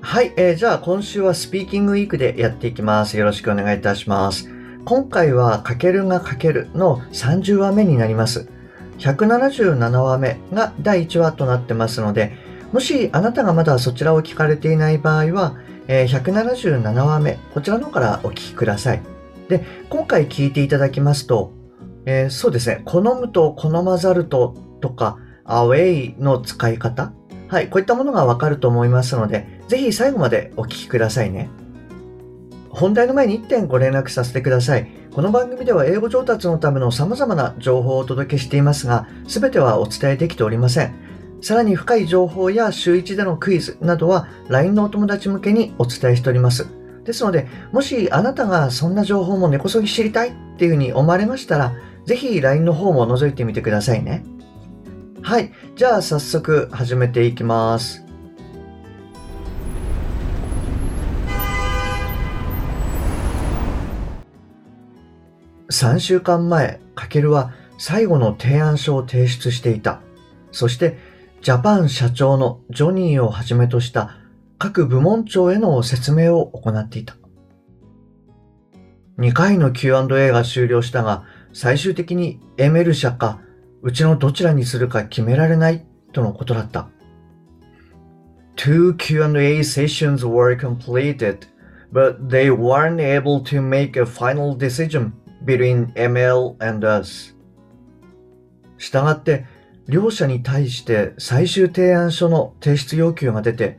はい、えー、じゃあ今週はスピーキングウィークでやっていきますよろしくお願いいたします今回はかけるがかけるの30話目になります。177話目が第1話となってますので、もしあなたがまだそちらを聞かれていない場合は、えー、177話目、こちらの方からお聞きください。で、今回聞いていただきますと、えー、そうですね、好むと好まざるととか、アウェイの使い方、はい、こういったものがわかると思いますので、ぜひ最後までお聞きくださいね。本題の前に1点ご連絡させてください。この番組では英語上達のための様々な情報をお届けしていますが、すべてはお伝えできておりません。さらに深い情報や週1でのクイズなどは LINE のお友達向けにお伝えしております。ですので、もしあなたがそんな情報も根こそぎ知りたいっていうふうに思われましたら、ぜひ LINE の方も覗いてみてくださいね。はい。じゃあ早速始めていきます。3週間前、かけるは最後の提案書を提出していた。そして、ジャパン社長のジョニーをはじめとした各部門長への説明を行っていた。2回の Q&A が終了したが、最終的にエメル社か、うちのどちらにするか決められないとのことだった。Two Q&A sessions were completed, but they weren't able to make a final decision between ML and us したがって両者に対して最終提案書の提出要求が出て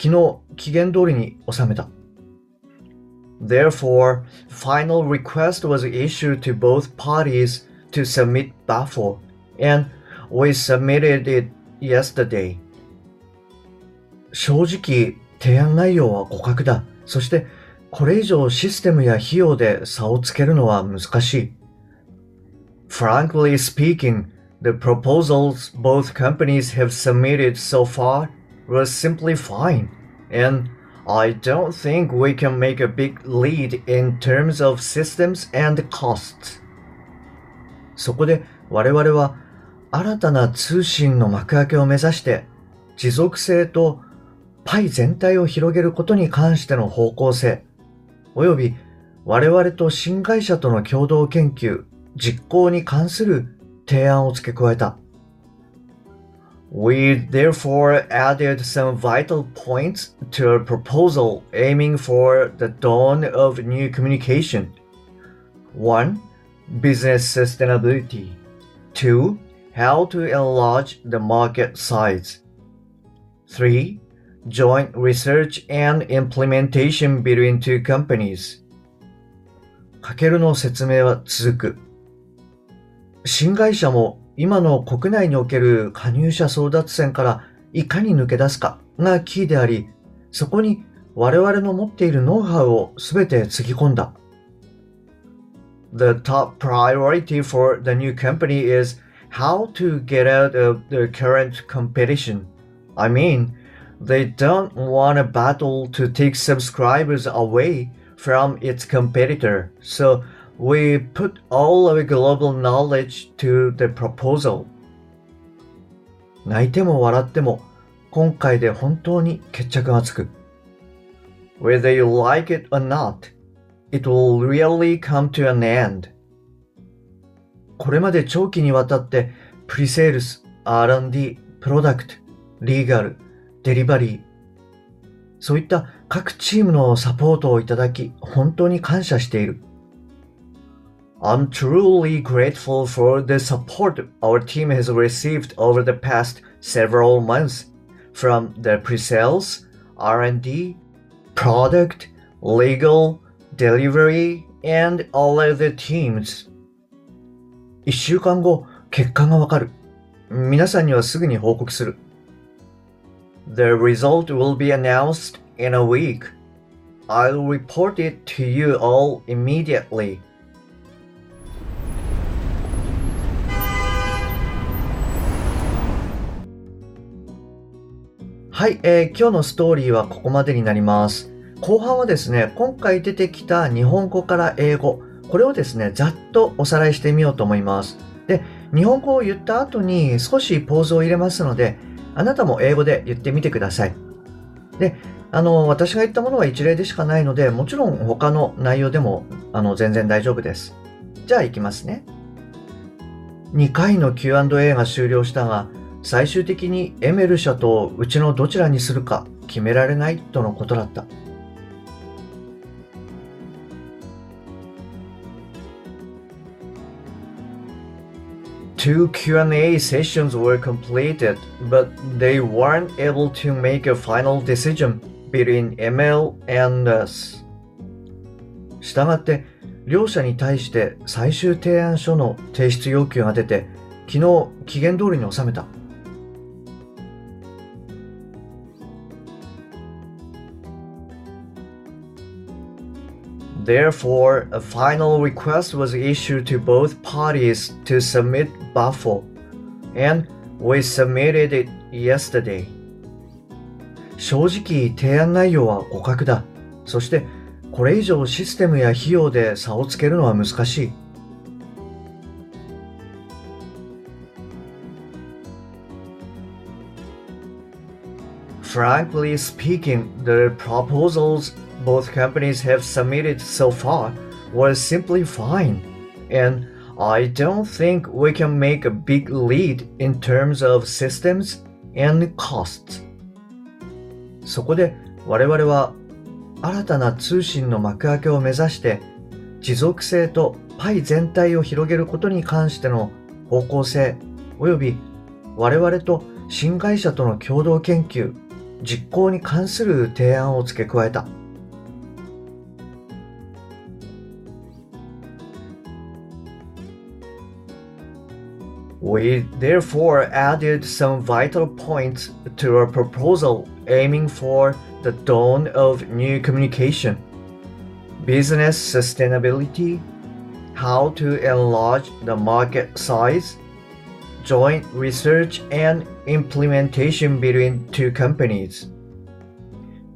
昨日期限通りに収めた Therefore, final request was issued to both parties to submit BAFO and we submitted it yesterday 正直提案内容は互角だそしてこれ以上システムや費用で差をつけるのは難しい。Frankly speaking, the proposals both companies have submitted so far were simply fine, and I don't think we can make a big lead in terms of systems and costs. そこで我々は新たな通信の幕開けを目指して持続性とパイ全体を広げることに関しての方向性、および我々と新会社との共同研究、実行に関する提案を付け加えた。We therefore added some vital points to a proposal aiming for the dawn of new communication. 1. Business sustainability. 2. How to enlarge the market size. 3. Joint research and implementation between two companies かけるの説明は続く。新会社も今の国内における加入者争奪戦からいかに抜け出すかがキーであり、そこに我々の持っているノウハウをすべてつぎ込んだ。The top priority for the new company is how to get out of the current competition. I mean, They don't want a battle to take subscribers away from its competitor, so we put all our global knowledge to the proposal. 泣いても笑っても今回で本当に決着がつく。Whether you like it or not, it will really come to an end. これまで長期にわたってプリセールス、R&D、プロダクト、リーガル、 デリバリー、そういった各チームのサポートをいただき、本当に感謝している。I'm truly grateful for the support our team has received over the past several months from the pre-sales, R&D, product, legal, delivery, and all other teams. 一週間後、結果がわかる。皆さんにはすぐに報告する。The result will be announced in a week. I'll report it to you all immediately. はい、えー、今日のストーリーはここまでになります。後半はですね、今回出てきた日本語から英語、これをですね、ざっとおさらいしてみようと思います。で、日本語を言った後に少しポーズを入れますので、あなたも英語で言ってみてください。で、あの、私が言ったものは一例でしかないので、もちろん他の内容でも、あの、全然大丈夫です。じゃあ行きますね。2回の Q&A が終了したが、最終的にエメル社とうちのどちらにするか決められないとのことだった。Two Q&A sessions were completed, but they weren't able to make a final decision between ML and us. したがって、両者に対して最終提案書の提出要求が出て、昨日期限通りに収めた。Therefore, a final request was issued to both parties to submit Buffo, and we submitted it yesterday. 正直提案内容は互角だ。そしてこれ以上システムや費用で差をつけるのは難しい。Frankly speaking, the proposals both companies have submitted so far was simply fine, and I don't think we can make a big lead in terms of systems and costs. そこで我々は新たな通信の幕開けを目指して持続性とパイ全体を広げることに関しての方向性及び我々と新会社との共同研究実行に関する提案を付け加えた。We therefore added some vital points to our proposal aiming for the dawn of new communication, business sustainability, how to enlarge the market size, joint research and implementation between two companies.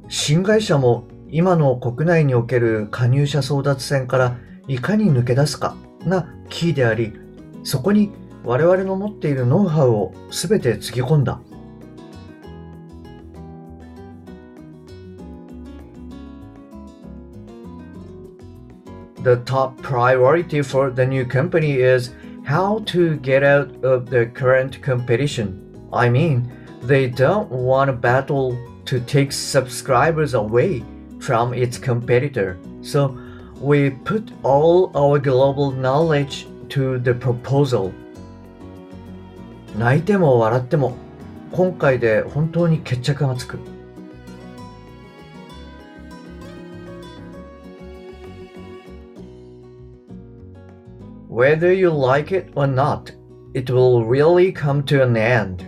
新会社も今の国内における加入者争奪戦からいかに抜け出すかがキーであり、そこに 我々の持っているノウハウをすべてつぎ込んだ。The top priority for the new company is how to get out of the current competition. I mean, they don't want a battle to take subscribers away from its competitor. So we put all our global knowledge to the proposal. 泣いても笑っても今回で本当に決着がつく。Whether you like it or not, it will really come to an end.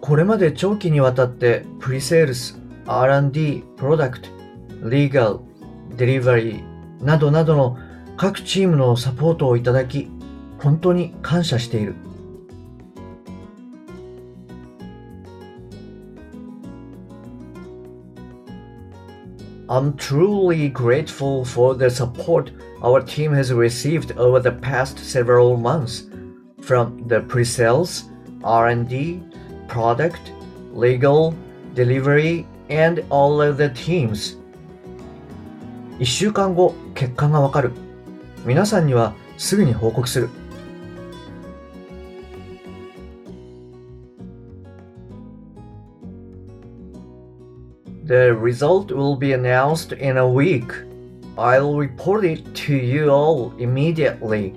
これまで長期にわたってプリセールス、R&D、プロダクト、リーガル、デリバリーなどなどの各チームのサポートをいただき、本当に感謝している。I'm truly grateful for the support our team has received over the past several months from the pre-sales, R&D, product, legal, delivery, and all of the teams. 1週間後、結果がわかる。皆さんにはすぐに報告する。 The result will be announced in a week. I'll report it to you all immediately.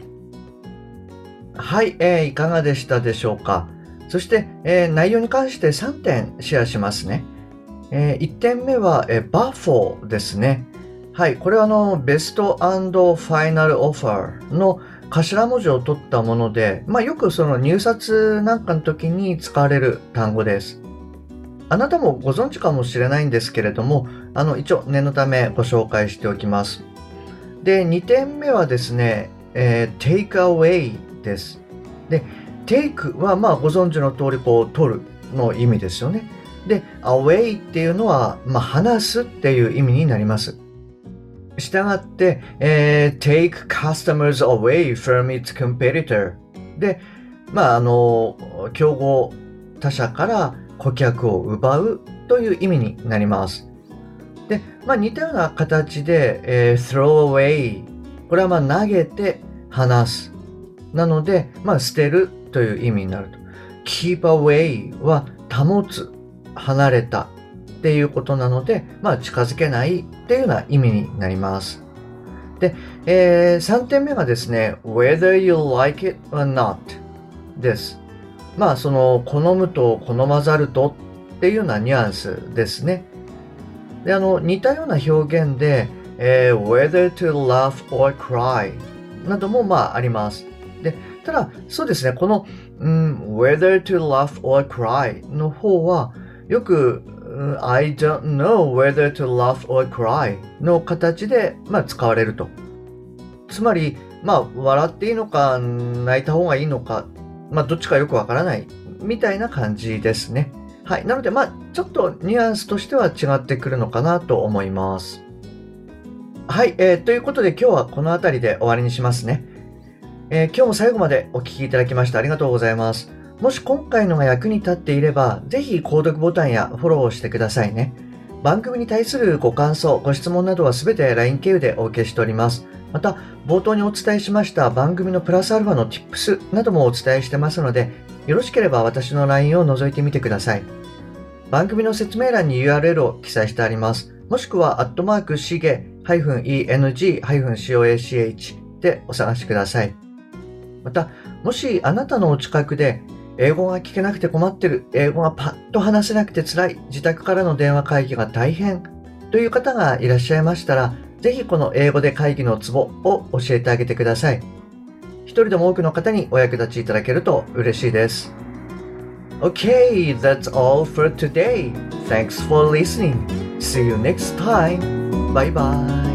はい、えー、いかがでしたでしょうか？そして、えー、内容に関して3点シェアしますね。えー、1点目は、えー、 BAFO ですね。はい、これはあの、 Best Final Offer の頭文字を取ったもので、まあ、よくその入札なんかの時に使われる単語です。あなたもご存知かもしれないんですけれども、あの、一応念のためご紹介しておきます。で、2点目はですね、えー、take away です。で、take はまあご存知の通りこう取るの意味ですよね。で、away っていうのは、まあ、話すっていう意味になります。したがって、えー、take customers away from its competitor で、まあ、あの、競合他社から顧客を奪うという意味になります。で、まあ、似たような形で、えー、throw away これはまあ投げて離す。なので、まあ、捨てるという意味になると。keep away は保つ、離れたっていうことなので、まあ、近づけないっていうような意味になります。で、えー、3点目がですね、whether you like it or not です。まあ、その、好むと好まざるとっていうようなニュアンスですね。で、あの、似たような表現で、えー、whether to laugh or cry などもまああります。で、ただ、そうですね、この、うん、whether to laugh or cry の方は、よく、I don't know whether to laugh or cry の形で、まあ、使われると。つまり、まあ、笑っていいのか、泣いた方がいいのか、まあ、どっちかよくわからない、みたいな感じですね。はい。なので、まあ、ちょっとニュアンスとしては違ってくるのかなと思います。はい。えー、ということで、今日はこの辺りで終わりにしますね。えー、今日も最後までお聴きいただきましてありがとうございます。もし今回のが役に立っていれば、ぜひ購読ボタンやフォローをしてくださいね。番組に対するご感想、ご質問などはすべて LINE 経由でお受けしております。また、冒頭にお伝えしました番組のプラスアルファの Tips などもお伝えしてますので、よろしければ私の LINE を覗いてみてください。番組の説明欄に URL を記載してあります。もしくは、アットマークしげ -eng-coach でお探しください。また、もしあなたのお近くで英語が聞けなくて困ってる、英語がパッと話せなくて辛い、自宅からの電話会議が大変という方がいらっしゃいましたら、ぜひこの英語で会議のツボを教えてあげてください。一人でも多くの方にお役立ちいただけると嬉しいです。Okay, that's all for today. Thanks for listening. See you next time. Bye bye.